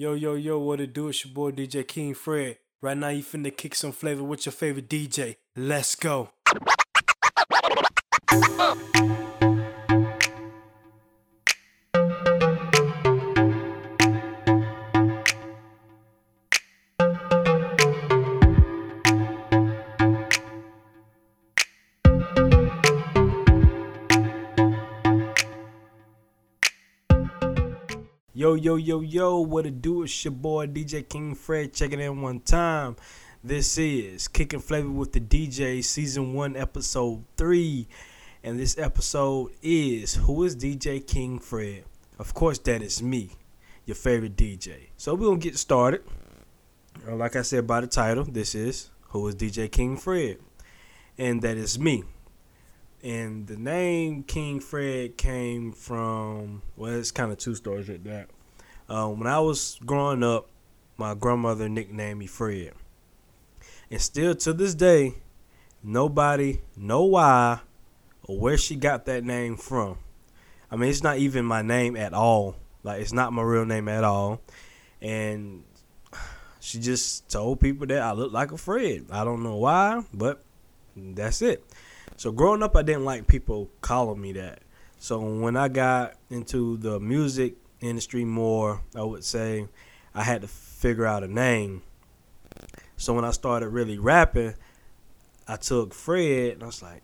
Yo, yo, yo, what it do? It's your boy DJ King Fred. Right now, you finna kick some flavor with your favorite DJ. Let's go. Uh. Yo, yo, yo, what it do? It's your boy DJ King Fred checking in one time. This is Kicking Flavor with the DJ, Season 1, Episode 3. And this episode is Who is DJ King Fred? Of course, that is me, your favorite DJ. So we're going to get started. Uh, Like I said by the title, this is Who is DJ King Fred? And that is me. And the name King Fred came from, well, it's kind of two stories with that. Um, when I was growing up, my grandmother nicknamed me Fred. And still to this day, nobody know why or where she got that name from. I mean, it's not even my name at all. Like, it's not my real name at all. And she just told people that I look like a Fred. I don't know why, but that's it. So growing up, I didn't like people calling me that. So when I got into the music industry more, I would say I had to figure out a name. So when I started really rapping, I took Fred and I was like,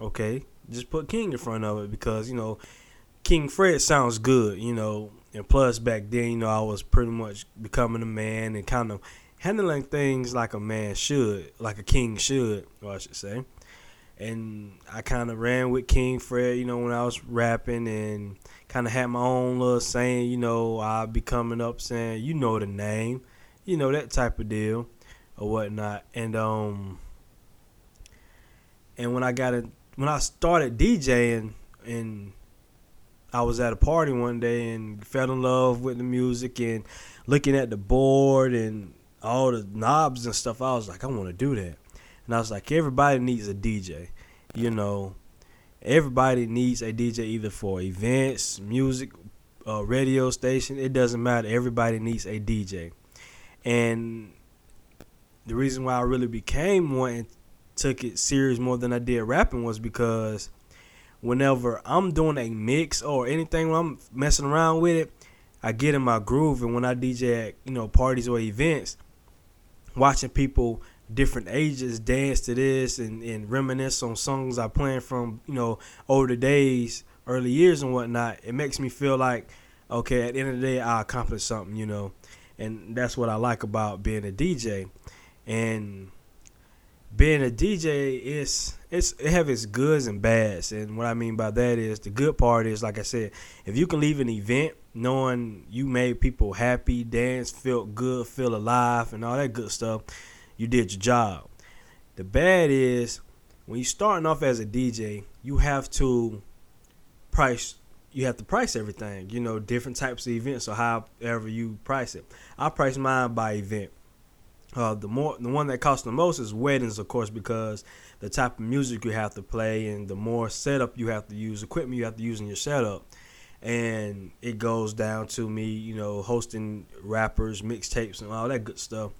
okay, just put King in front of it because, you know, King Fred sounds good, you know. And plus back then, you know, I was pretty much becoming a man and kind of handling things like a man should, like a king should, or I should say and I kind of ran with King Fred, you know, when I was rapping and kind of had my own little saying, you know, I'll be coming up saying, you know the name, you know, that type of deal or whatnot. And, um, and when I got it, when I started DJing and I was at a party one day and fell in love with the music and looking at the board and all the knobs and stuff, I was like, I want to do that. And I was like, everybody needs a DJ. You know, everybody needs a DJ either for events, music, uh, radio station. It doesn't matter. Everybody needs a DJ. And the reason why I really became one and took it serious more than I did rapping was because whenever I'm doing a mix or anything when I'm messing around with it, I get in my groove. And when I DJ at, you know, parties or events, watching people different ages dance to this and, and reminisce on songs I playing from, you know, older days, early years and whatnot, it makes me feel like, okay, at the end of the day, I accomplished something, you know. And that's what I like about being a DJ. And being a DJ is it's it have its goods and bads. And what I mean by that is the good part is like I said, if you can leave an event knowing you made people happy, dance, felt good, feel alive and all that good stuff, you did your job. The bad is when you're starting off as a DJ, you have to price you have to price everything, you know, different types of events or however you price it. I price mine by event. Uh, the more the one that costs the most is weddings, of course, because the type of music you have to play and the more setup you have to use, equipment you have to use in your setup, and it goes down to me, you know, hosting rappers, mixtapes, and all that good stuff.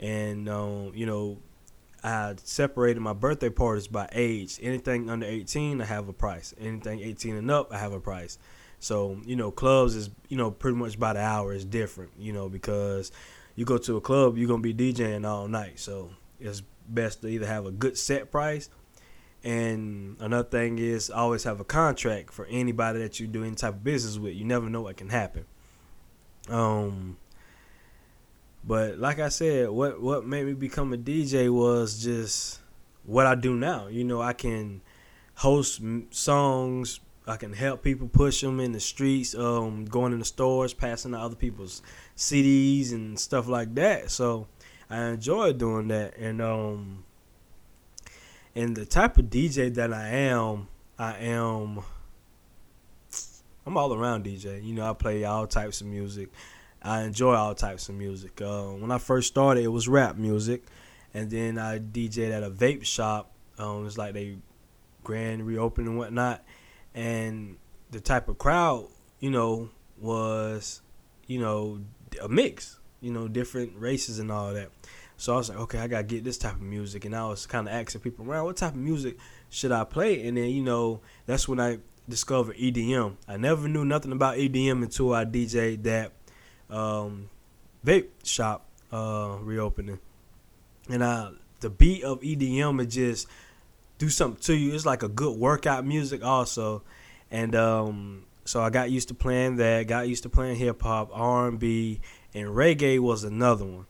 And um, you know, I separated my birthday parties by age. Anything under 18, I have a price. Anything 18 and up, I have a price. So, you know, clubs is, you know, pretty much by the hour is different, you know, because you go to a club, you're to be DJing all night. So it's best to either have a good set price. And another thing is always have a contract for anybody that you do any type of business with. You never know what can happen. Um, but like I said, what what made me become a DJ was just what I do now. You know, I can host songs. I can help people push them in the streets, um, going in the stores, passing out other people's CDs and stuff like that. So I enjoy doing that, and um, and the type of DJ that I am, I am. I'm all around DJ. You know, I play all types of music. I enjoy all types of music. Uh, when I first started, it was rap music, and then I DJed at a vape shop. Um, it's like they grand reopened and whatnot, and the type of crowd, you know, was, you know, a mix, you know, different races and all that. So I was like, okay, I gotta get this type of music, and I was kind of asking people around, what type of music should I play? And then you know, that's when I discovered EDM. I never knew nothing about EDM until I DJ that um, vape shop uh, reopening, and I the beat of EDM is just do something to you. It's like a good workout music also, and um, so I got used to playing that. Got used to playing hip hop, R and B, and reggae was another one.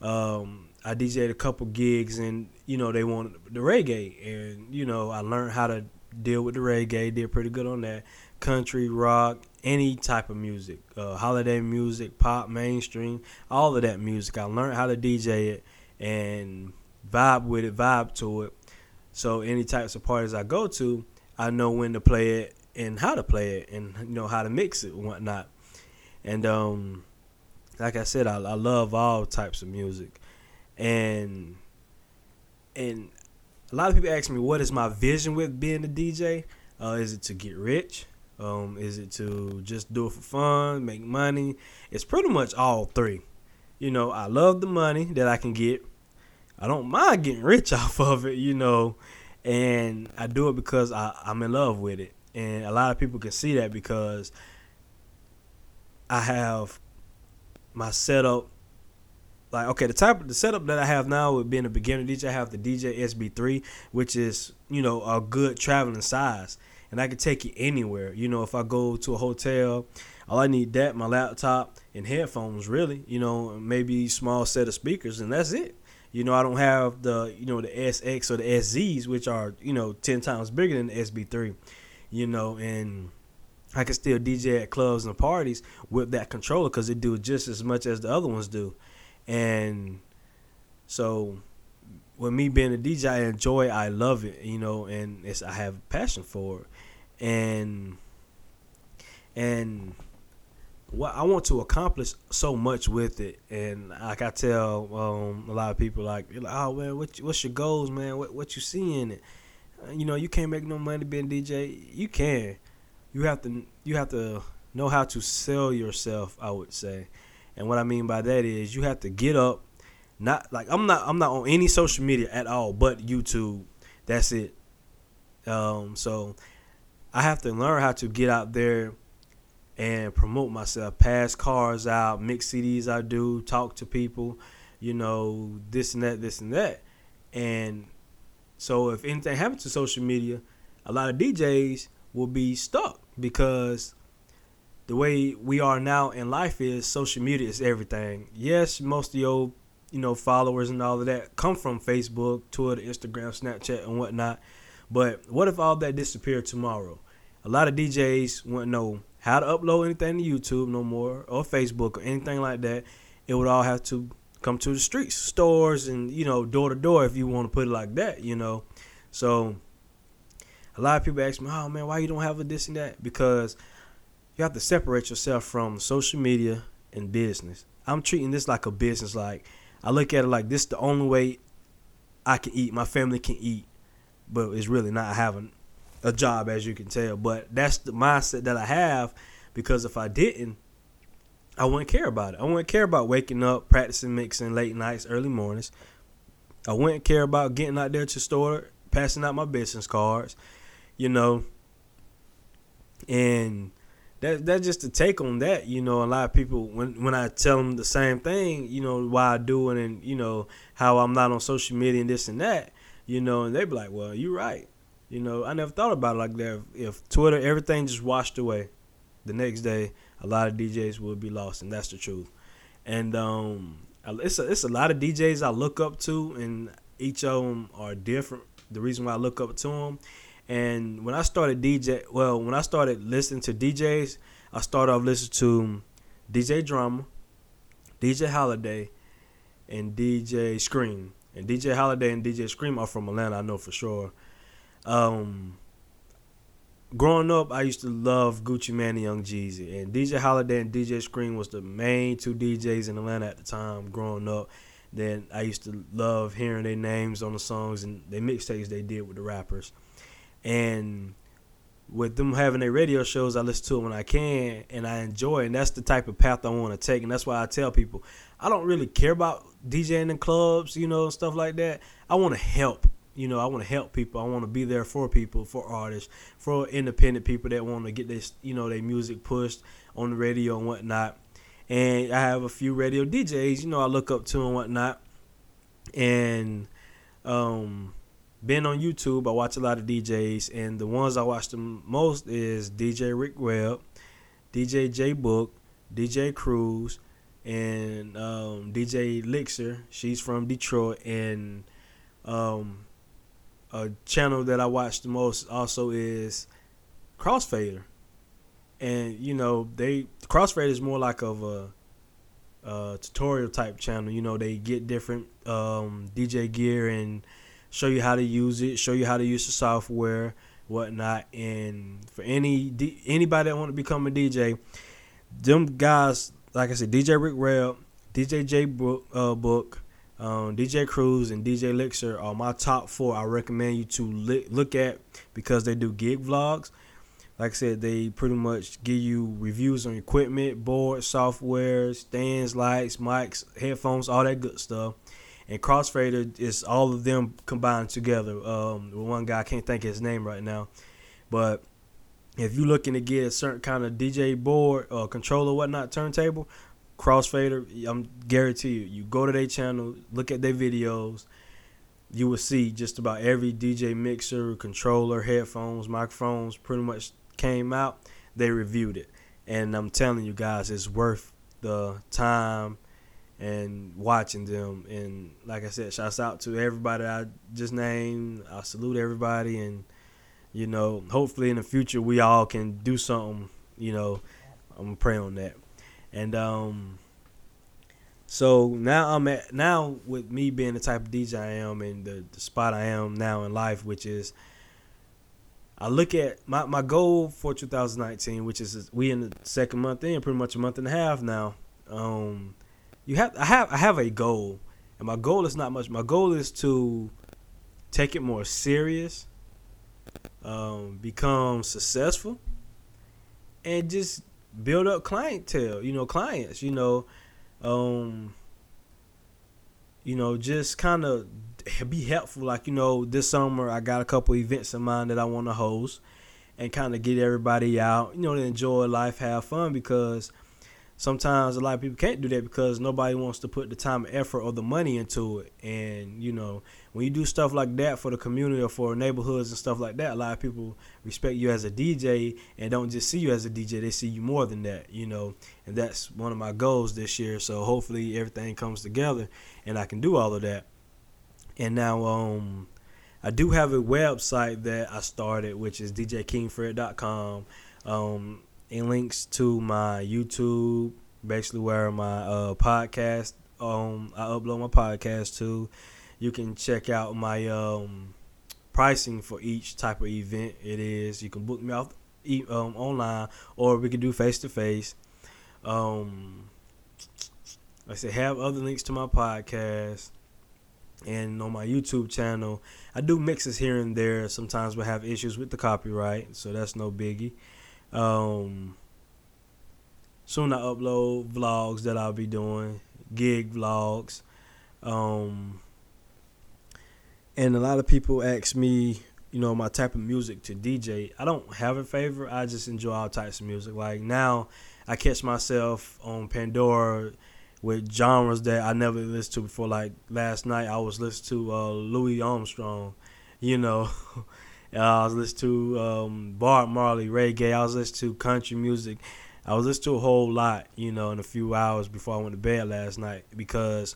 Um, I DJed a couple gigs, and you know they wanted the reggae, and you know I learned how to deal with the reggae. Did pretty good on that. Country, rock, any type of music, uh, holiday music, pop, mainstream, all of that music. I learned how to DJ it and vibe with it, vibe to it. So any types of parties I go to, I know when to play it and how to play it, and you know how to mix it and whatnot. And um, like I said, I, I love all types of music, and and a lot of people ask me what is my vision with being a DJ. Uh, is it to get rich? Um, is it to just do it for fun, make money? It's pretty much all three. You know, I love the money that I can get. I don't mind getting rich off of it, you know, and I do it because I, I'm in love with it. And a lot of people can see that because I have my setup like okay the type of the setup that I have now with being a beginner DJ I have the DJ SB3 which is you know a good traveling size and I can take it anywhere. You know if I go to a hotel all I need that my laptop and headphones really you know maybe small set of speakers and that's it. You know I don't have the you know the SX or the SZs which are you know 10 times bigger than the SB3 you know and I can still DJ at clubs and parties with that controller because it do just as much as the other ones do, and so with me being a DJ, I enjoy, I love it, you know, and it's I have passion for it, and and what I want to accomplish so much with it, and like I tell um, a lot of people, like, oh man, what what's your goals, man? What what you see in it? You know, you can't make no money being DJ. You can you have to you have to know how to sell yourself. I would say, and what I mean by that is you have to get up. Not like I'm not I'm not on any social media at all, but YouTube. That's it. Um, so I have to learn how to get out there and promote myself. Pass cars out, mix CDs. I do talk to people. You know this and that, this and that, and so if anything happens to social media, a lot of DJs will be stuck because the way we are now in life is social media is everything. Yes, most of your you know followers and all of that come from Facebook, Twitter, Instagram, Snapchat, and whatnot. But what if all that disappeared tomorrow? A lot of DJs wouldn't know how to upload anything to YouTube no more or Facebook or anything like that. It would all have to come to the streets, stores, and you know door to door if you want to put it like that. You know, so a lot of people ask me, "Oh man, why you don't have a this and that?" Because you have to separate yourself from social media and business. I'm treating this like a business. Like I look at it like this: is the only way I can eat, my family can eat, but it's really not having a job, as you can tell. But that's the mindset that I have because if I didn't, I wouldn't care about it. I wouldn't care about waking up, practicing mixing late nights, early mornings. I wouldn't care about getting out there to store, passing out my business cards you know. And that that's just a take on that, you know. A lot of people when when I tell them the same thing, you know, why I do it and you know how I'm not on social media and this and that, you know, and they be like, "Well, you're right." You know, I never thought about it like that. If, Twitter, everything just washed away, the next day, a lot of DJs would be lost, and that's the truth. And um, it's a, it's a lot of DJs I look up to, and each of them are different. The reason why I look up to them and when I started DJ, well, when I started listening to DJs, I started off listening to DJ Drama, DJ Holiday, and DJ Scream. And DJ Holiday and DJ Scream are from Atlanta, I know for sure. Um, growing up, I used to love Gucci Mane and Young Jeezy, and DJ Holiday and DJ Scream was the main two DJs in Atlanta at the time. Growing up, then I used to love hearing their names on the songs and the mixtapes they did with the rappers. And with them having their radio shows, I listen to it when I can and I enjoy it. And that's the type of path I want to take. And that's why I tell people I don't really care about DJing in clubs, you know, stuff like that. I want to help. You know, I want to help people. I want to be there for people, for artists, for independent people that want to get this, you know, their music pushed on the radio and whatnot. And I have a few radio DJs, you know, I look up to and whatnot. And um, been on YouTube. I watch a lot of DJs, and the ones I watch the most is DJ Rick Webb, DJ J Book, DJ Cruz, and um, DJ Lixer. She's from Detroit, and um, a channel that I watch the most also is Crossfader. And you know, they Crossfader is more like of a, a tutorial type channel. You know, they get different um, DJ gear and show you how to use it, show you how to use the software, whatnot. And for any anybody that want to become a DJ, them guys, like I said, DJ Rick Rail, DJ J Book, uh, Book um, DJ Cruz, and DJ Lixer are my top four. I recommend you to li- look at because they do gig vlogs. Like I said, they pretty much give you reviews on equipment, board, software, stands, lights, mics, headphones, all that good stuff and Crossfader is all of them combined together. Um, one guy I can't think of his name right now, but if you're looking to get a certain kind of DJ board or controller, whatnot, turntable, Crossfader, I'm guarantee you, you go to their channel, look at their videos, you will see just about every DJ mixer, controller, headphones, microphones, pretty much came out. They reviewed it, and I'm telling you guys, it's worth the time and watching them. And like I said, shouts out to everybody I just named. I salute everybody, and you know, hopefully in the future we all can do something. You know, I'm gonna pray on that. And um, so now I'm at now with me being the type of DJ I am and the, the spot I am now in life, which is. I look at my, my goal for 2019, which is we in the second month in, pretty much a month and a half now. Um, you have I have I have a goal, and my goal is not much. My goal is to take it more serious, um, become successful, and just build up clientele. You know, clients. You know, um, you know, just kind of be helpful. Like you know, this summer I got a couple events in mind that I want to host, and kind of get everybody out. You know, to enjoy life, have fun because sometimes a lot of people can't do that because nobody wants to put the time and effort or the money into it. And you know, when you do stuff like that for the community or for neighborhoods and stuff like that, a lot of people respect you as a DJ and don't just see you as a DJ; they see you more than that. You know, and that's one of my goals this year. So hopefully everything comes together and I can do all of that. And now, um. I do have a website that I started, which is djkingfred.com. Um, and links to my YouTube, basically where my uh, podcast um I upload my podcast to. You can check out my um pricing for each type of event it is. You can book me off um, online or we can do face to face. Um I said, have other links to my podcast and on my YouTube channel. I do mixes here and there. Sometimes we have issues with the copyright, so that's no biggie. Um, soon I upload vlogs that I'll be doing, gig vlogs. Um, and a lot of people ask me, you know, my type of music to DJ. I don't have a favorite. I just enjoy all types of music. Like now, I catch myself on Pandora with genres that I never listened to before. Like last night, I was listening to uh, Louis Armstrong. You know. I was listening to um, Marley reggae. I was listening to country music. I was listening to a whole lot, you know, in a few hours before I went to bed last night because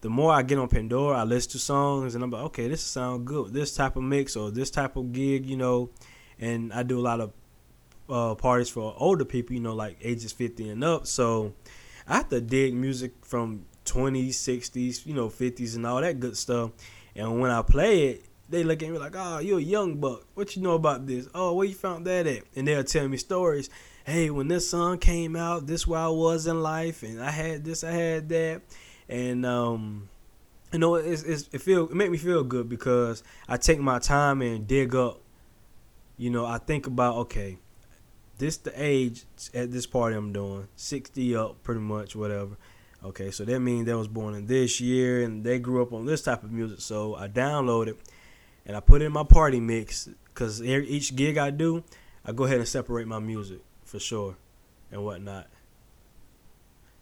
the more I get on Pandora, I listen to songs and I'm like, okay, this sound good. This type of mix or this type of gig, you know, and I do a lot of uh, parties for older people, you know, like ages 50 and up. So I have to dig music from 20s, 60s, you know, 50s and all that good stuff. And when I play it, they look at me like, "Oh, you're a young buck. What you know about this? Oh, where you found that at?" And they'll tell me stories. Hey, when this song came out, this where I was in life, and I had this, I had that, and um, you know, it's, it's it feel it make me feel good because I take my time and dig up you know, I think about okay, this the age at this party I'm doing, sixty up, pretty much, whatever. Okay, so that means they was born in this year and they grew up on this type of music. So I downloaded and I put in my party mix because each gig I do, I go ahead and separate my music for sure and whatnot.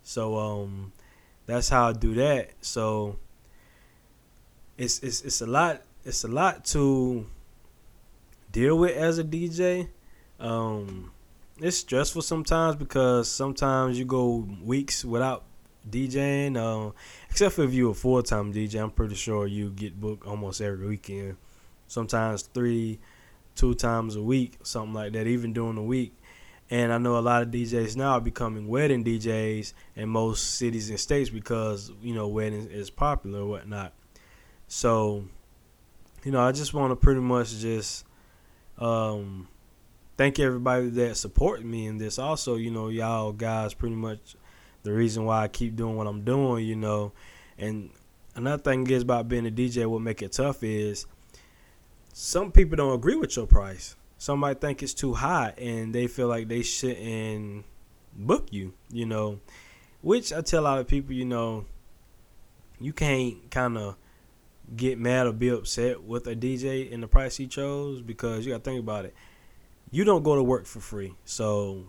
So um, that's how I do that. So it's it's it's a lot it's a lot to deal with as a DJ. Um, it's stressful sometimes because sometimes you go weeks without DJing. Uh, except for if you're a full time DJ, I'm pretty sure you get booked almost every weekend. Sometimes three, two times a week, something like that, even during the week. And I know a lot of DJs now are becoming wedding DJs in most cities and states because you know weddings is popular or whatnot. So, you know, I just want to pretty much just um, thank everybody that supported me in this. Also, you know, y'all guys pretty much the reason why I keep doing what I'm doing, you know. And another thing is about being a DJ, what make it tough is some people don't agree with your price. Some might think it's too high and they feel like they shouldn't book you, you know. Which I tell a lot of people, you know, you can't kind of get mad or be upset with a DJ and the price he chose because you got to think about it. You don't go to work for free. So,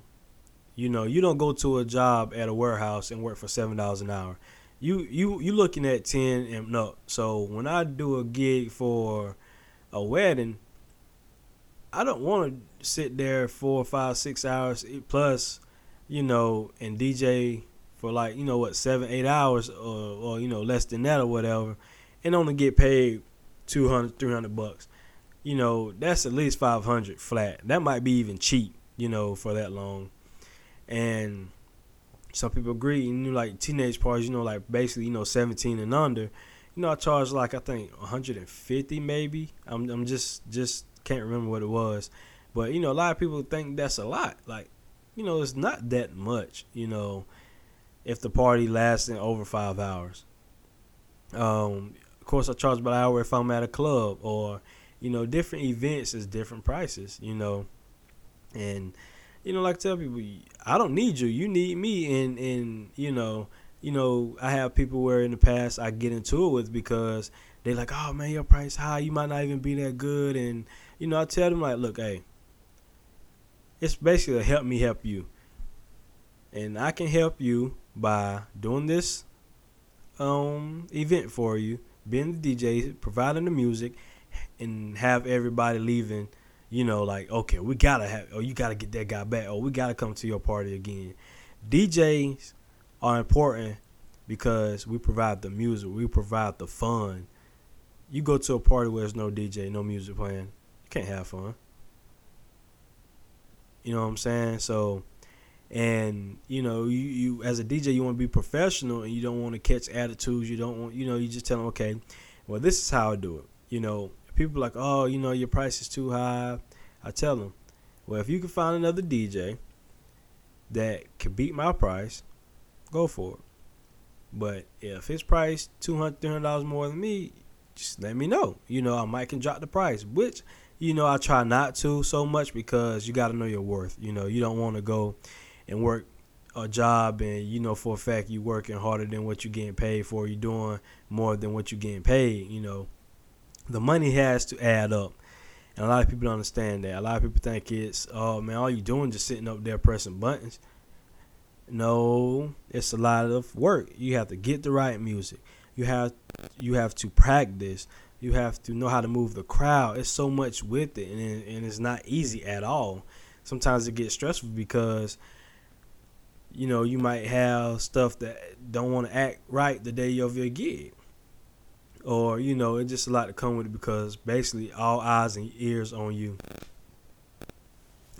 you know, you don't go to a job at a warehouse and work for $7 an hour. You you you looking at 10 and no. So, when I do a gig for a wedding, I don't want to sit there four, five, six hours eh, plus, you know, and DJ for like you know what seven, eight hours or or you know less than that or whatever and only get paid 200 300 bucks. You know that's at least 500 flat. That might be even cheap you know for that long. And some people agree you know like teenage parties you know like basically you know 17 and under you know i charge like i think 150 maybe i'm, I'm just just can't remember what it was but you know a lot of people think that's a lot like you know it's not that much you know if the party lasting over five hours um, of course, I charge by hour if I'm at a club or, you know, different events is different prices, you know. And, you know, like I tell people, I don't need you. You need me. And, and you know, you know, I have people where in the past I get into it with because they're like, oh man, your price high. You might not even be that good. And, you know, I tell them like, look, hey, it's basically to help me help you. And I can help you by doing this um event for you being the DJ, providing the music, and have everybody leaving. You know, like okay, we gotta have, or you gotta get that guy back, or we gotta come to your party again. DJs are important because we provide the music, we provide the fun. You go to a party where there's no DJ, no music playing, you can't have fun. You know what I'm saying? So and you know you, you as a dj you want to be professional and you don't want to catch attitudes you don't want you know you just tell them okay well this is how i do it you know people like oh you know your price is too high i tell them well if you can find another dj that can beat my price go for it. But if it's priced 200 300 dollars more than me just let me know. You know i might can drop the price which you know i try not to so much because you got to know your worth. You know you don't want to go and work a job and you know for a fact you working harder than what you're getting paid for you're doing more than what you're getting paid you know. The money has to add up and a lot of people don't understand that. A lot of people think it's oh man all you doing just sitting up there pressing buttons no it's a lot of work. You have to get the right music. You have you have to practice. You have to know how to move the crowd. It's so much with it and, and it's not easy at all. Sometimes it gets stressful because you know, you might have stuff that don't want to act right the day of your gig. Or, you know, it's just a lot to come with it because basically all eyes and ears on you.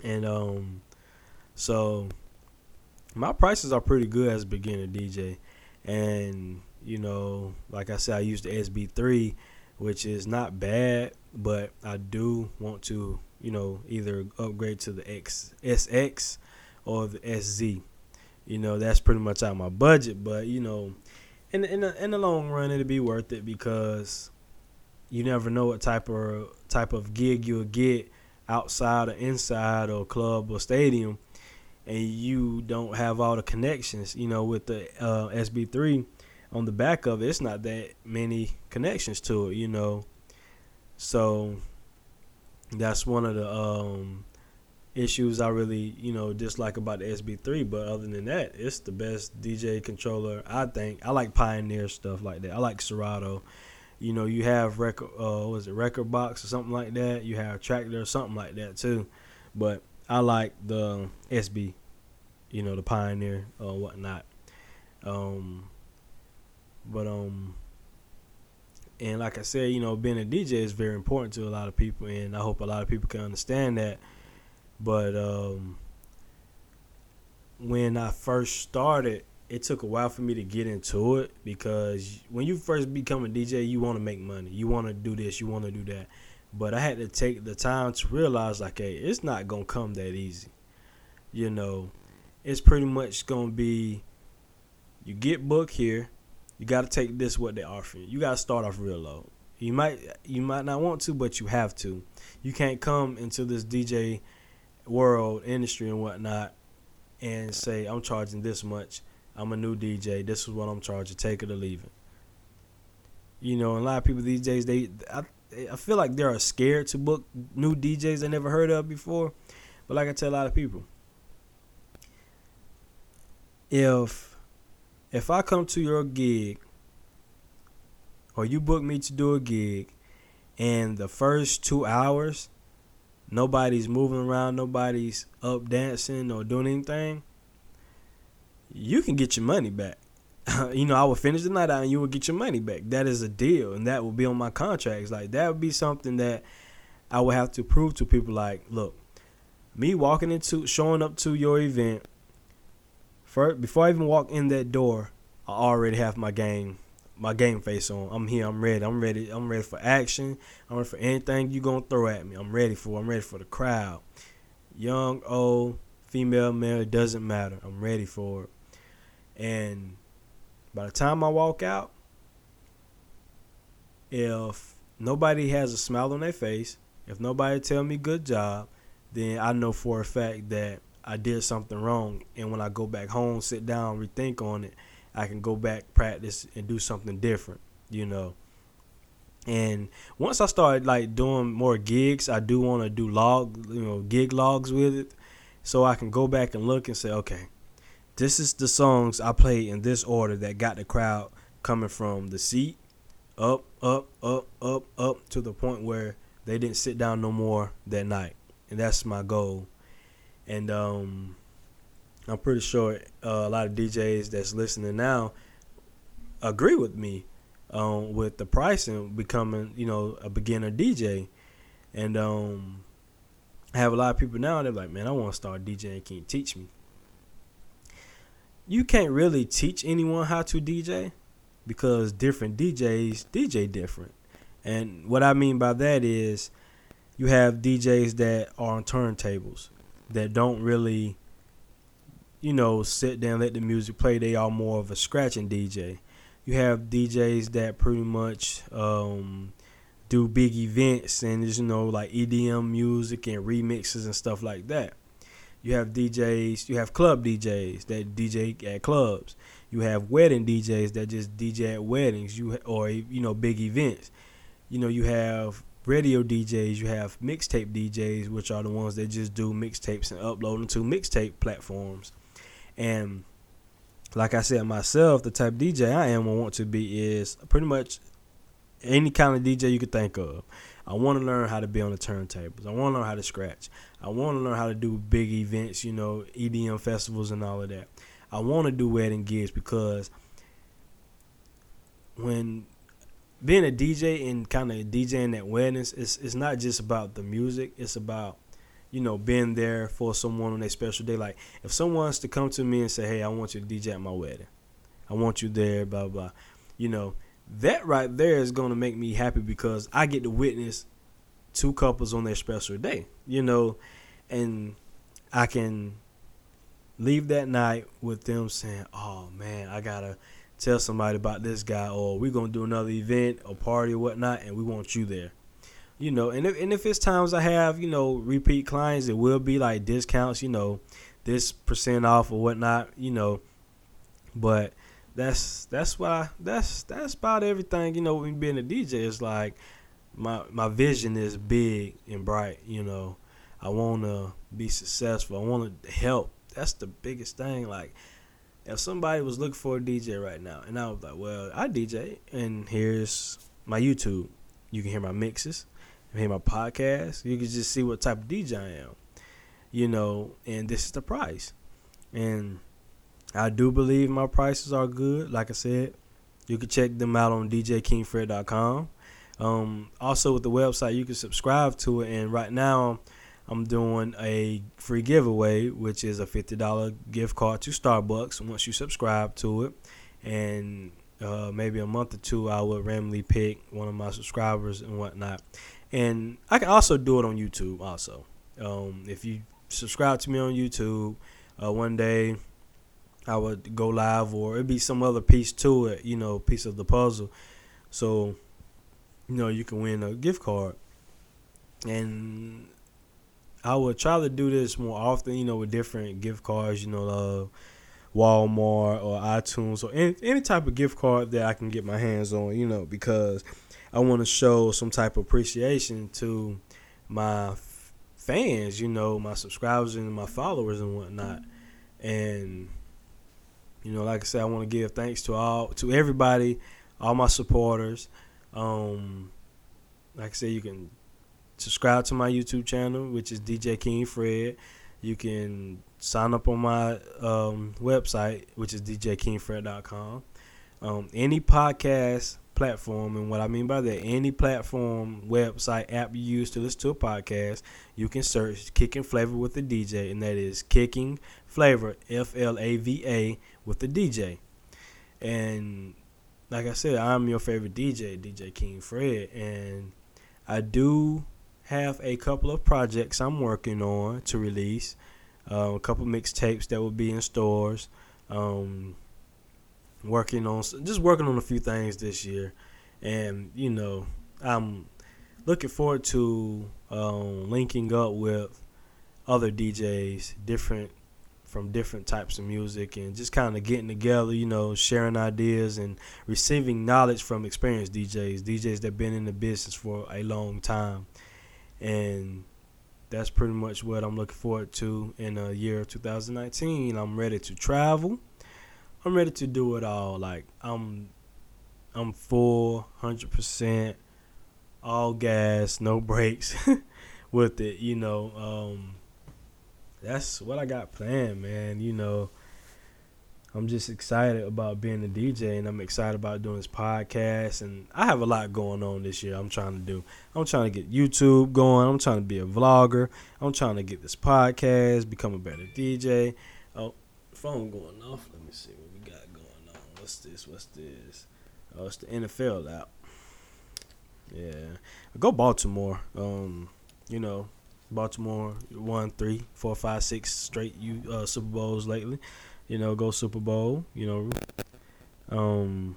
And um so my prices are pretty good as a beginner DJ. And, you know, like I said, I use the SB3, which is not bad, but I do want to, you know, either upgrade to the X SX or the SZ you know that's pretty much out my budget but you know in in the, in the long run it'll be worth it because you never know what type of type of gig you'll get outside or inside or club or stadium, and you don't have all the connections, you know, with the uh, SB3 on the back of it, it's not that many connections to it, you know. So that's one of the um, issues I really, you know, dislike about the SB3. But other than that, it's the best DJ controller I think. I like Pioneer stuff like that. I like Serato. You know, you have record, uh, was it rekordbox or something like that? You have Traktor or something like that too. But I like the SB, you know, the Pioneer or whatnot. Um, but um, and like I said, you know, being a DJ is very important to a lot of people, and I hope a lot of people can understand that. But um, when I first started, it took a while for me to get into it because when you first become a DJ, you want to make money, you want to do this, you want to do that. But I had to take the time to realize, like, hey, it's not gonna come that easy. You know, it's pretty much gonna be you get booked here, you got to take this what they offer you. You got to start off real low. You might you might not want to, but you have to. You can't come into this DJ world industry and whatnot and say I'm charging this much. I'm a new DJ. This is what I'm charging. Take it or leave it. You know, a lot of people these days they I, I feel like they are scared to book new DJs they never heard of before. But like I tell a lot of people, if if I come to your gig or you book me to do a gig and the first two hours nobody's moving around, nobody's up dancing or doing anything, you can get your money back. you know, I will finish the night out and you will get your money back. That is a deal, and that will be on my contracts. Like that would be something that I would have to prove to people. Like, look, me walking into, showing up to your event, First, before I even walk in that door, I already have my game, my game face on. I'm here. I'm ready. I'm ready. I'm ready for action. I'm ready for anything you gonna throw at me. I'm ready for. I'm ready for the crowd. Young, old, female, male, it doesn't matter. I'm ready for it. And by the time I walk out, if nobody has a smile on their face, if nobody tell me good job, then I know for a fact that I did something wrong. And when I go back home, sit down, rethink on it, I can go back, practice, and do something different, you know. And once I started like doing more gigs, I do want to do log, you know, gig logs with it, so I can go back and look and say, okay, this is the songs I played in this order that got the crowd coming from the seat up, up, up, up, up to the point where they didn't sit down no more that night, and that's my goal and um, I'm pretty sure uh, a lot of DJs that's listening now agree with me um, with the pricing becoming, you know, a beginner DJ, and um, I have a lot of people now. They're like, "Man, I want to start DJing. Can you teach me?" You can't really teach anyone how to DJ because different DJs DJ different, and what I mean by that is you have DJs that are on turntables that don't really, you know, sit down let the music play. They are more of a scratching DJ. You have DJs that pretty much um, do big events and you know like EDM music and remixes and stuff like that. You have DJs, you have club DJs that DJ at clubs. You have wedding DJs that just DJ at weddings. You or you know big events. You know you have radio DJs, you have mixtape DJs, which are the ones that just do mixtapes and upload them to mixtape platforms. And like I said myself, the type DJ I am and want to be is pretty much any kind of DJ you could think of. I want to learn how to be on the turntables. I want to learn how to scratch. I want to learn how to do big events, you know, EDM festivals and all of that. I want to do wedding gigs because when being a DJ and kind of DJing that weddings, it's it's not just about the music. It's about you know being there for someone on a special day. Like if someone wants to come to me and say, "Hey, I want you to DJ at my wedding. I want you there." Blah blah. You know that right there is gonna make me happy because I get to witness two couples on their special day. You know, and I can leave that night with them saying, "Oh man, I gotta." tell somebody about this guy or we're going to do another event or party or whatnot and we want you there you know, and if, and if it's times I have, you know, repeat clients, it will be like discounts, you know, this percent off or whatnot, you know. But that's that's why that's that's about everything, you know, when being a DJ it's like my my vision is big and bright, you know. I wanna be successful. I wanna help. That's the biggest thing. Like if somebody was looking for a DJ right now and I was like, Well, I DJ and here's my YouTube. You can hear my mixes hear my podcast, you can just see what type of DJ I am. You know, and this is the price. And I do believe my prices are good. Like I said, you can check them out on djkingfred.com. Um, also, with the website, you can subscribe to it. And right now, I'm doing a free giveaway, which is a $50 gift card to Starbucks once you subscribe to it. And uh, maybe a month or two, I will randomly pick one of my subscribers and whatnot and I can also do it on YouTube. Also, um, if you subscribe to me on YouTube, uh, one day I would go live, or it'd be some other piece to it. You know, piece of the puzzle. So, you know, you can win a gift card, and I would try to do this more often. You know, with different gift cards. You know, uh, Walmart or iTunes or any any type of gift card that I can get my hands on. You know, because I want to show some type of appreciation to my fans, you know, my subscribers and my followers and whatnot. And you know, like I said, I want to give thanks to all to everybody, all my supporters. Um, like I said, you can subscribe to my YouTube channel, which is DJ King Fred. You can sign up on my um, website, which is djkingfred.com. Um, any podcast platform. And what I mean by that, any platform, website, app you use to listen to a podcast, you can search Kicking Flavor with the DJ, and that is Kicking Flavor, F L A V A, with the DJ. And like I said, I'm your favorite DJ, DJ King Fred, and I do have a couple of projects I'm working on to release. Uh, a couple mixtapes that will be in stores. Um, working on just working on a few things this year, and you know I'm looking forward to um, linking up with other DJs, different from different types of music, and just kind of getting together, you know, sharing ideas and receiving knowledge from experienced DJs, DJs that been in the business for a long time, and that's pretty much what I'm looking forward to in the year of 2019. I'm ready to travel. I'm ready to do it all. Like I'm I'm full, hundred percent, all gas, no brakes with it. You know, um, that's what I got planned, man. You know, I'm just excited about being a DJ, and I'm excited about doing this podcast. And I have a lot going on this year. I'm trying to do. I'm trying to get YouTube going. I'm trying to be a vlogger. I'm trying to get this podcast, become a better DJ. Oh, phone going off. Let me see what we got going on. what's this? What's this? Oh, it's the NFL out. Yeah, go Baltimore. Um, you know, Baltimore won three, four, five, six straight U uh, Super Bowls lately. You know, go Super Bowl. You know, um,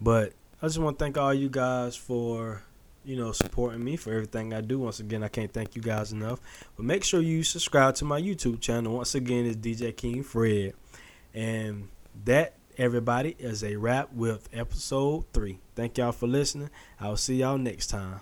but I just want to thank all you guys for you know supporting me for everything I do. Once again, I can't thank you guys enough. But make sure you subscribe to my YouTube channel. Once again, it's DJ King Fred. And that, everybody, is a wrap with episode three. Thank y'all for listening. I'll see y'all next time.